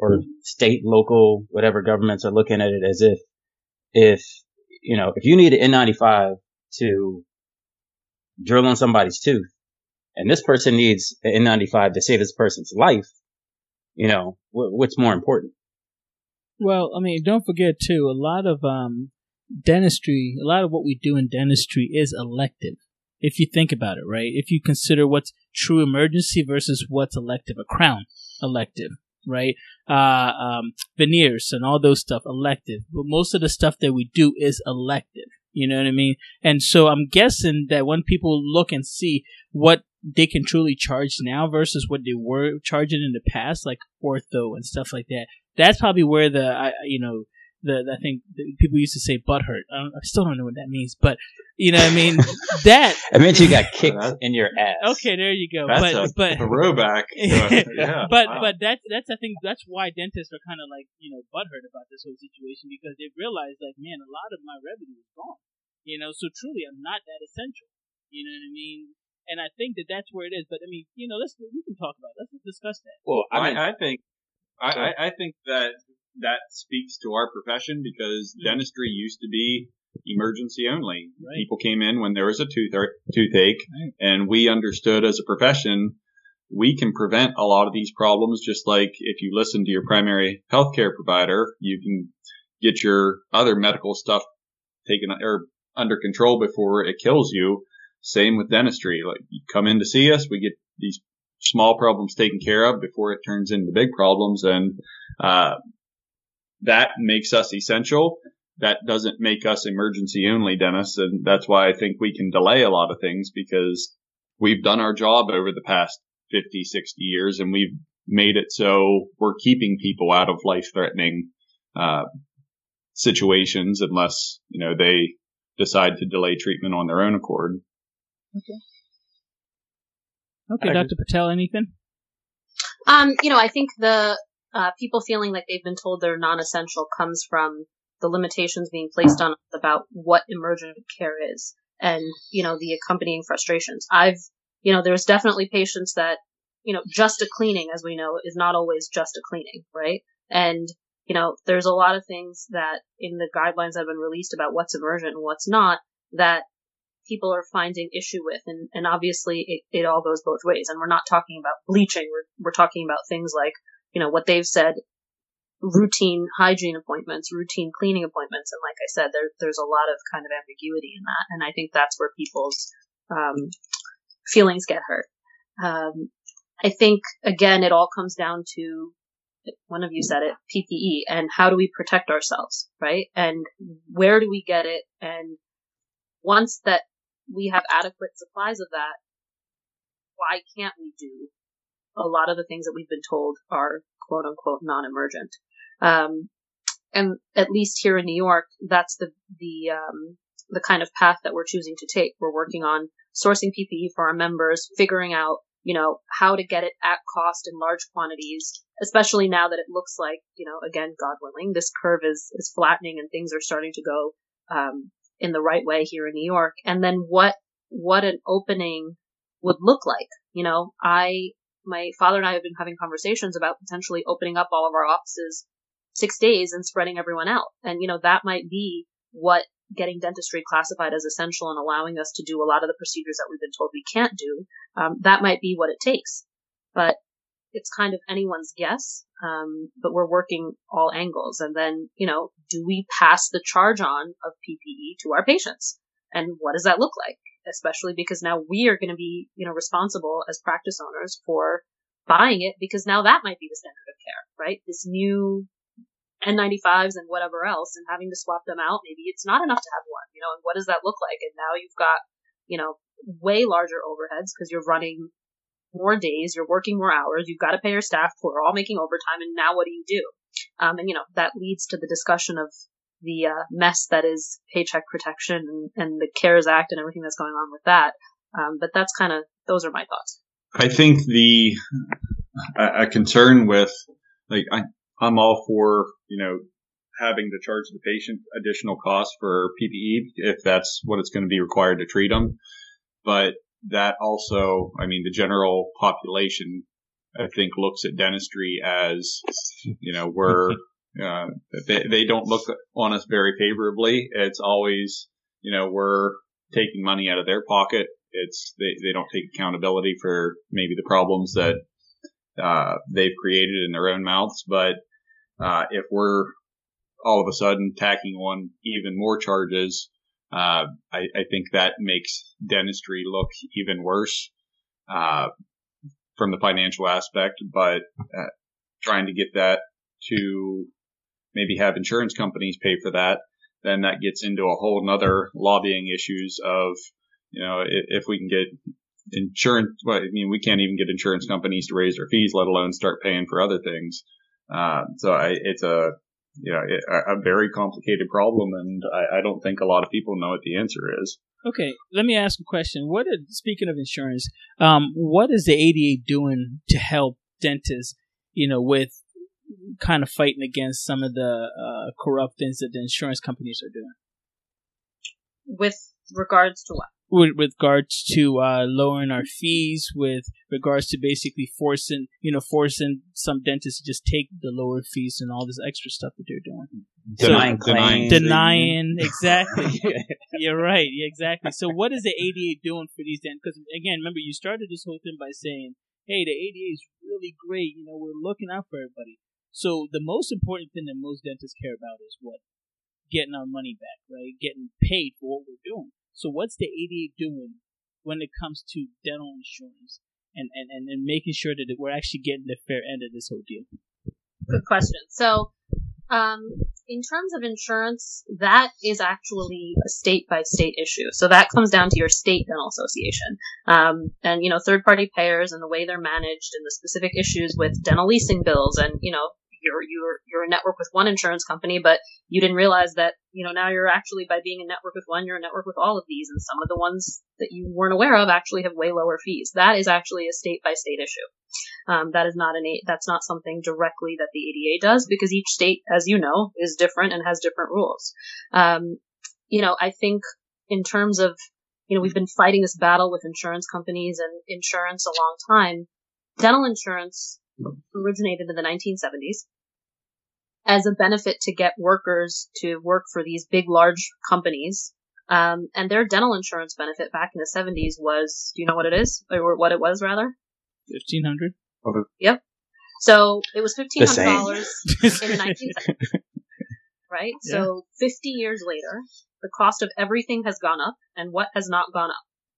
or state, local, whatever governments are looking at it as if, if, you know, if you need an N95 to drill on somebody's tooth and this person needs an N95 to save this person's life, you know, what's more important? Well, I mean, don't forget too. A lot of um, dentistry, a lot of what we do in dentistry is elective. If you think about it, right? If you consider what's true emergency versus what's elective, a crown elective, right? Uh, um, veneers and all those stuff elective. But most of the stuff that we do is elective. You know what I mean? And so I'm guessing that when people look and see what they can truly charge now versus what they were charging in the past, like ortho and stuff like that, that's probably where the I, you know the I think the people used to say butthurt. I, don't, I still don't know what that means, but you know, what I mean that. I meant you got kicked in your ass. Okay, there you go. That's but a but throwback. But, yeah, but wow. but that's that's I think that's why dentists are kind of like you know butt hurt about this whole situation because they realize like man, a lot of my revenue is gone. You know, so truly, I'm not that essential. You know what I mean? And I think that that's where it is. But I mean, you know, let's we can talk about. It. Let's discuss that. Well, I mean, I, I think I, I, I think that that speaks to our profession because dentistry used to be emergency only. Right. People came in when there was a tooth toothache, Right. and we understood as a profession we can prevent a lot of these problems. Just like if you listen to your primary healthcare provider, you can get your other medical stuff taken or under control before it kills you. Same with dentistry. Like you come in to see us, we get these small problems taken care of before it turns into big problems. And, uh, that makes us essential. That doesn't make us emergency only Dennis. And that's why I think we can delay a lot of things because we've done our job over the past 50, 60 years and we've made it so we're keeping people out of life threatening, uh, situations unless, you know, they decide to delay treatment on their own accord. Okay, Okay, Dr. Patel, anything? Um, you know, I think the uh, people feeling like they've been told they're non-essential comes from the limitations being placed on about what emergent care is, and you know the accompanying frustrations. I've, you know, there's definitely patients that, you know, just a cleaning, as we know, is not always just a cleaning, right? And you know, there's a lot of things that in the guidelines that have been released about what's emergent and what's not that people are finding issue with. And, and obviously it, it all goes both ways. And we're not talking about bleaching. We're, we're talking about things like, you know, what they've said, routine hygiene appointments, routine cleaning appointments. And like I said, there, there's a lot of kind of ambiguity in that. And I think that's where people's, um, feelings get hurt. Um, I think again, it all comes down to one of you said it, PPE, and how do we protect ourselves, right? And where do we get it? And once that we have adequate supplies of that, why can't we do a lot of the things that we've been told are quote unquote non-emergent? Um, and at least here in New York, that's the, the, um, the kind of path that we're choosing to take. We're working on sourcing PPE for our members, figuring out, you know, how to get it at cost in large quantities, especially now that it looks like, you know, again, God willing, this curve is, is flattening and things are starting to go, um, in the right way here in New York. And then what, what an opening would look like. You know, I, my father and I have been having conversations about potentially opening up all of our offices six days and spreading everyone out. And, you know, that might be what getting dentistry classified as essential and allowing us to do a lot of the procedures that we've been told we can't do. Um, that might be what it takes. But it's kind of anyone's guess. Um, but we're working all angles. And then, you know, do we pass the charge on of PPE to our patients? And what does that look like? Especially because now we are going to be, you know, responsible as practice owners for buying it because now that might be the standard of care, right? This new N95s and whatever else and having to swap them out. Maybe it's not enough to have one, you know, and what does that look like? And now you've got, you know, way larger overheads because you're running more days, you're working more hours, you've got to pay your staff who are all making overtime, and now what do you do? Um, and you know, that leads to the discussion of the uh, mess that is paycheck protection and, and the CARES Act and everything that's going on with that. Um, but that's kind of, those are my thoughts. I think the a, a concern with like I, I'm all for you know having to charge the patient additional costs for PPE if that's what it's going to be required to treat them, but that also, I mean, the general population, I think, looks at dentistry as you know we're uh, they they don't look on us very favorably. It's always you know we're taking money out of their pocket it's they, they don't take accountability for maybe the problems that uh, they've created in their own mouths. But uh, if we're all of a sudden tacking on even more charges, uh, I, I, think that makes dentistry look even worse uh, from the financial aspect. But uh, trying to get that to maybe have insurance companies pay for that, then that gets into a whole nother lobbying issues of you know, if, we can get insurance, well, I mean, we can't even get insurance companies to raise their fees, let alone start paying for other things. Uh, so I, it's a, yeah, a, a very complicated problem, and I, I don't think a lot of people know what the answer is. Okay, let me ask a question. What is, speaking of insurance, um, what is the ADA doing to help dentists, you know, with kind of fighting against some of the uh, corrupt things that the insurance companies are doing? With regards to what? with, with regards to uh, lowering our fees, with regards to basically forcing, you know, forcing some dentists to just take the lower fees and all this extra stuff that they're doing. Denying so, claims. Denying, exactly. You're right. Yeah, exactly. So what is the ADA doing for these dentists? Because again, remember, you started this whole thing by saying, hey, the ADA is really great. You know, we're looking out for everybody. So the most important thing that most dentists care about is what? Getting our money back, right? Getting paid for what we're doing. So what's the ADA doing when it comes to dental insurance and, and, and, and making sure that we're actually getting the fair end of this whole deal? Good question. So, um, in terms of insurance, that is actually a state by state issue. So that comes down to your state dental association. Um, and, you know, third party payers and the way they're managed and the specific issues with dental leasing bills and, you know, you're you're you're a network with one insurance company, but you didn't realize that you know now you're actually by being a network with one, you're a network with all of these, and some of the ones that you weren't aware of actually have way lower fees. That is actually a state by state issue. Um, that is not an that's not something directly that the ADA does because each state, as you know, is different and has different rules. Um, you know, I think in terms of you know we've been fighting this battle with insurance companies and insurance a long time. Dental insurance originated in the 1970s as a benefit to get workers to work for these big, large companies. Um, and their dental insurance benefit back in the 70s was, do you know what it is? Or what it was, rather? 1500 Okay. Yep. So it was $1,500 in the 1970s. Right? Yeah. So 50 years later, the cost of everything has gone up, and what has not gone up?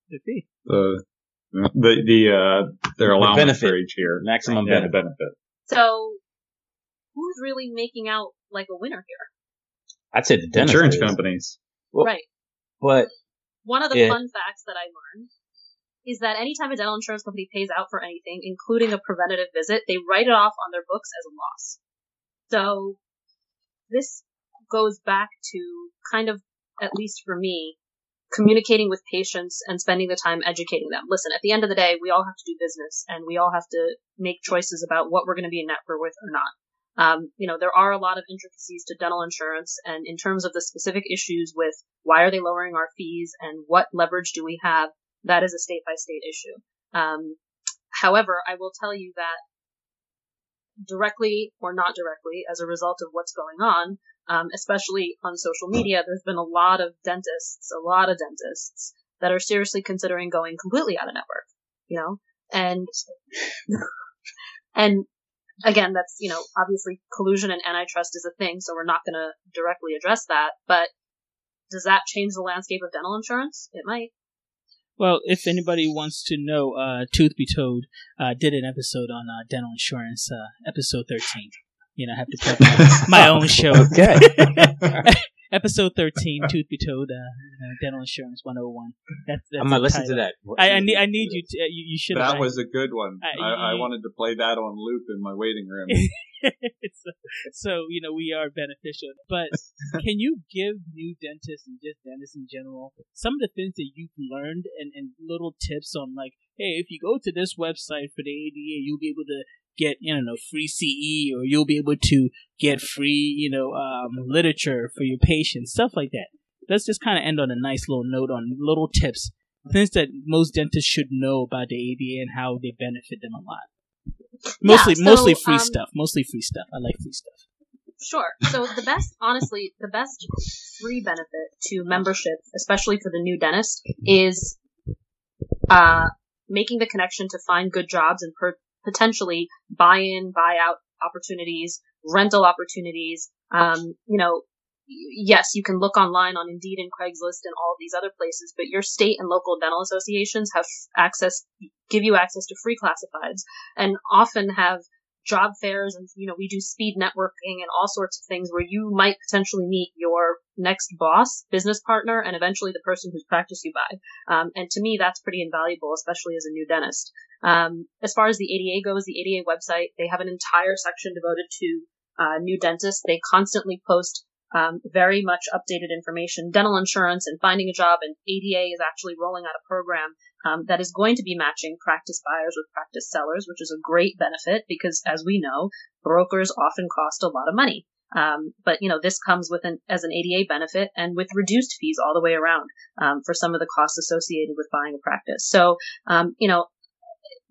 The fee. The the the uh, their allowance benefit. for each year, Maximum yeah, benefit. benefit. So who's really making out like a winner here? I'd say the dentist Insurance is. companies. Well- right. But One of the Yeah. fun facts that I learned is that anytime a dental insurance company pays out for anything, including a preventative visit, they write it off on their books as a loss. So this goes back to kind of, at least for me, communicating with patients and spending the time educating them. Listen, at the end of the day, we all have to do business and we all have to make choices about what we're going to be in network with or not. Um, you know, there are a lot of intricacies to dental insurance, and in terms of the specific issues with why are they lowering our fees and what leverage do we have, that is a state by state issue. Um, however, I will tell you that directly or not directly, as a result of what's going on, um, especially on social media, there's been a lot of dentists, a lot of dentists that are seriously considering going completely out of network, you know, and and again, that's, you know, obviously collusion and antitrust is a thing, so we're not going to directly address that, but does that change the landscape of dental insurance? It might. Well, if anybody wants to know, uh, Tooth Be Told uh, did an episode on uh, dental insurance, uh, episode 13. You know, I have to plug my, my own show. okay, episode 13, Tooth Be Told, uh, uh, Dental Insurance 101. That's, that's I'm gonna listen to that. I, I need, I need you to, uh, you, you should That was a good one. Uh, I, I wanted to play that on loop in my waiting room. so, so, you know, we are beneficial. But can you give new dentists and just dentists in general some of the things that you've learned and, and little tips on like, hey, if you go to this website for the ADA, you'll be able to get, you know, free CE or you'll be able to get free, you know, um, literature for your patients, stuff like that. Let's just kind of end on a nice little note on little tips, things that most dentists should know about the ADA and how they benefit them a lot. Mostly, so, mostly free um, stuff. Mostly free stuff. I like free stuff. Sure. So the best, honestly, the best free benefit to membership, especially for the new dentist, is uh, making the connection to find good jobs and per- potentially buy-in, buy-out opportunities, rental opportunities. Um, you know, yes, you can look online on Indeed and Craigslist and all these other places, but your state and local dental associations have access, give you access to free classifieds, and often have job fairs and you know we do speed networking and all sorts of things where you might potentially meet your next boss business partner and eventually the person whose practice you buy um, and to me that's pretty invaluable especially as a new dentist. Um, as far as the ada goes the ada website they have an entire section devoted to uh, new dentists, they constantly post um, very much updated information, dental insurance and finding a job. And ADA is actually rolling out a program um, that is going to be matching practice buyers with practice sellers, which is a great benefit because, as we know, brokers often cost a lot of money. Um, but you know, this comes with an as an ADA benefit and with reduced fees all the way around um, for some of the costs associated with buying a practice. So, um, you know,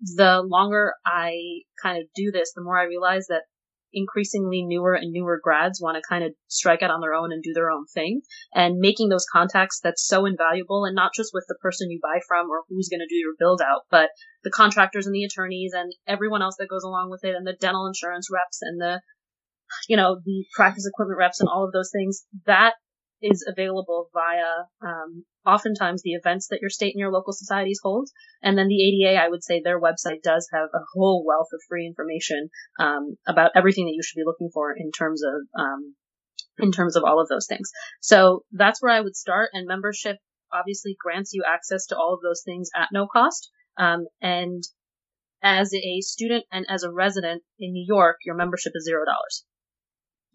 the longer I kind of do this, the more I realize that increasingly newer and newer grads want to kind of strike out on their own and do their own thing. And making those contacts that's so invaluable and not just with the person you buy from or who's going to do your build out but the contractors and the attorneys and everyone else that goes along with it and the dental insurance reps and the you know the practice equipment reps and all of those things that is available via um, oftentimes the events that your state and your local societies hold. And then the ADA, I would say their website does have a whole wealth of free information um, about everything that you should be looking for in terms of um, in terms of all of those things. So that's where I would start. And membership obviously grants you access to all of those things at no cost. Um, and as a student and as a resident in New York, your membership is zero dollars.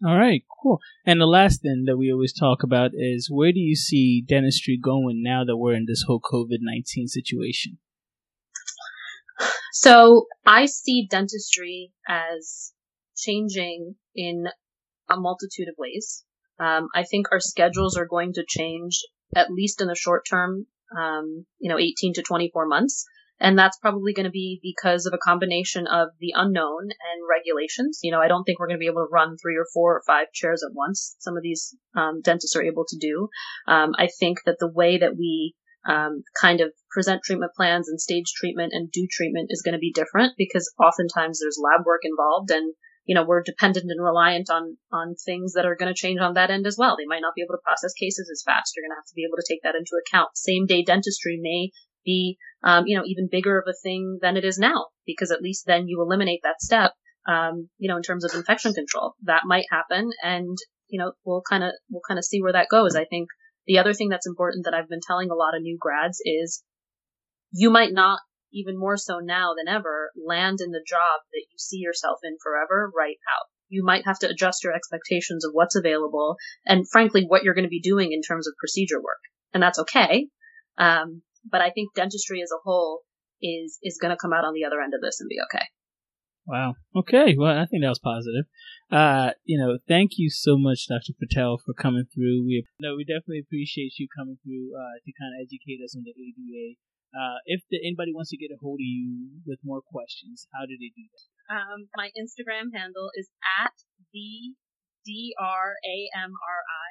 All right, cool. And the last thing that we always talk about is where do you see dentistry going now that we're in this whole COVID 19 situation? So I see dentistry as changing in a multitude of ways. Um, I think our schedules are going to change at least in the short term, um, you know, 18 to 24 months. And that's probably going to be because of a combination of the unknown and regulations. You know, I don't think we're going to be able to run three or four or five chairs at once. Some of these um, dentists are able to do. Um, I think that the way that we um, kind of present treatment plans and stage treatment and do treatment is going to be different because oftentimes there's lab work involved and you know we're dependent and reliant on on things that are going to change on that end as well they might not be able to process cases as fast you're going to have to be able to take that into account same day dentistry may be, um, you know, even bigger of a thing than it is now, because at least then you eliminate that step, um, you know, in terms of infection control. That might happen, and you know, we'll kind of we'll kind of see where that goes. I think the other thing that's important that I've been telling a lot of new grads is you might not even more so now than ever land in the job that you see yourself in forever right out. You might have to adjust your expectations of what's available and frankly what you're going to be doing in terms of procedure work. And that's okay. Um, but I think dentistry as a whole is is going to come out on the other end of this and be okay. Wow. Okay. Well, I think that was positive. Uh, you know, thank you so much, Dr. Patel, for coming through. We no, we definitely appreciate you coming through uh, to kind of educate us on the ADA. Uh, if the, anybody wants to get a hold of you with more questions, how do they do that? Um, my Instagram handle is at the D R A M R I.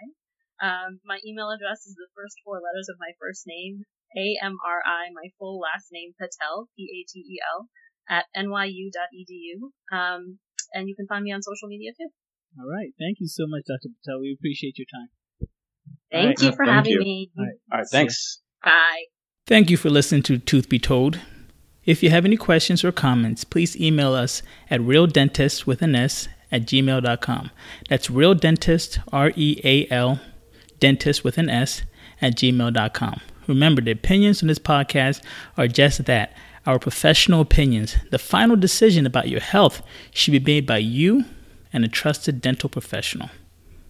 Um, my email address is the first four letters of my first name, a-M-R-I, my full last name, Patel, P-A-T-E-L, at nyu.edu. Um, and you can find me on social media too. All right. Thank you so much, Dr. Patel. We appreciate your time. Thank right. you for Thank having you. me. All right. All right. Thanks. Bye. Thank you for listening to Tooth Be Told. If you have any questions or comments, please email us at realdentist with an S at gmail.com. That's real dentist, R E A L, dentist with an S at gmail.com. Remember, the opinions on this podcast are just that our professional opinions. The final decision about your health should be made by you and a trusted dental professional.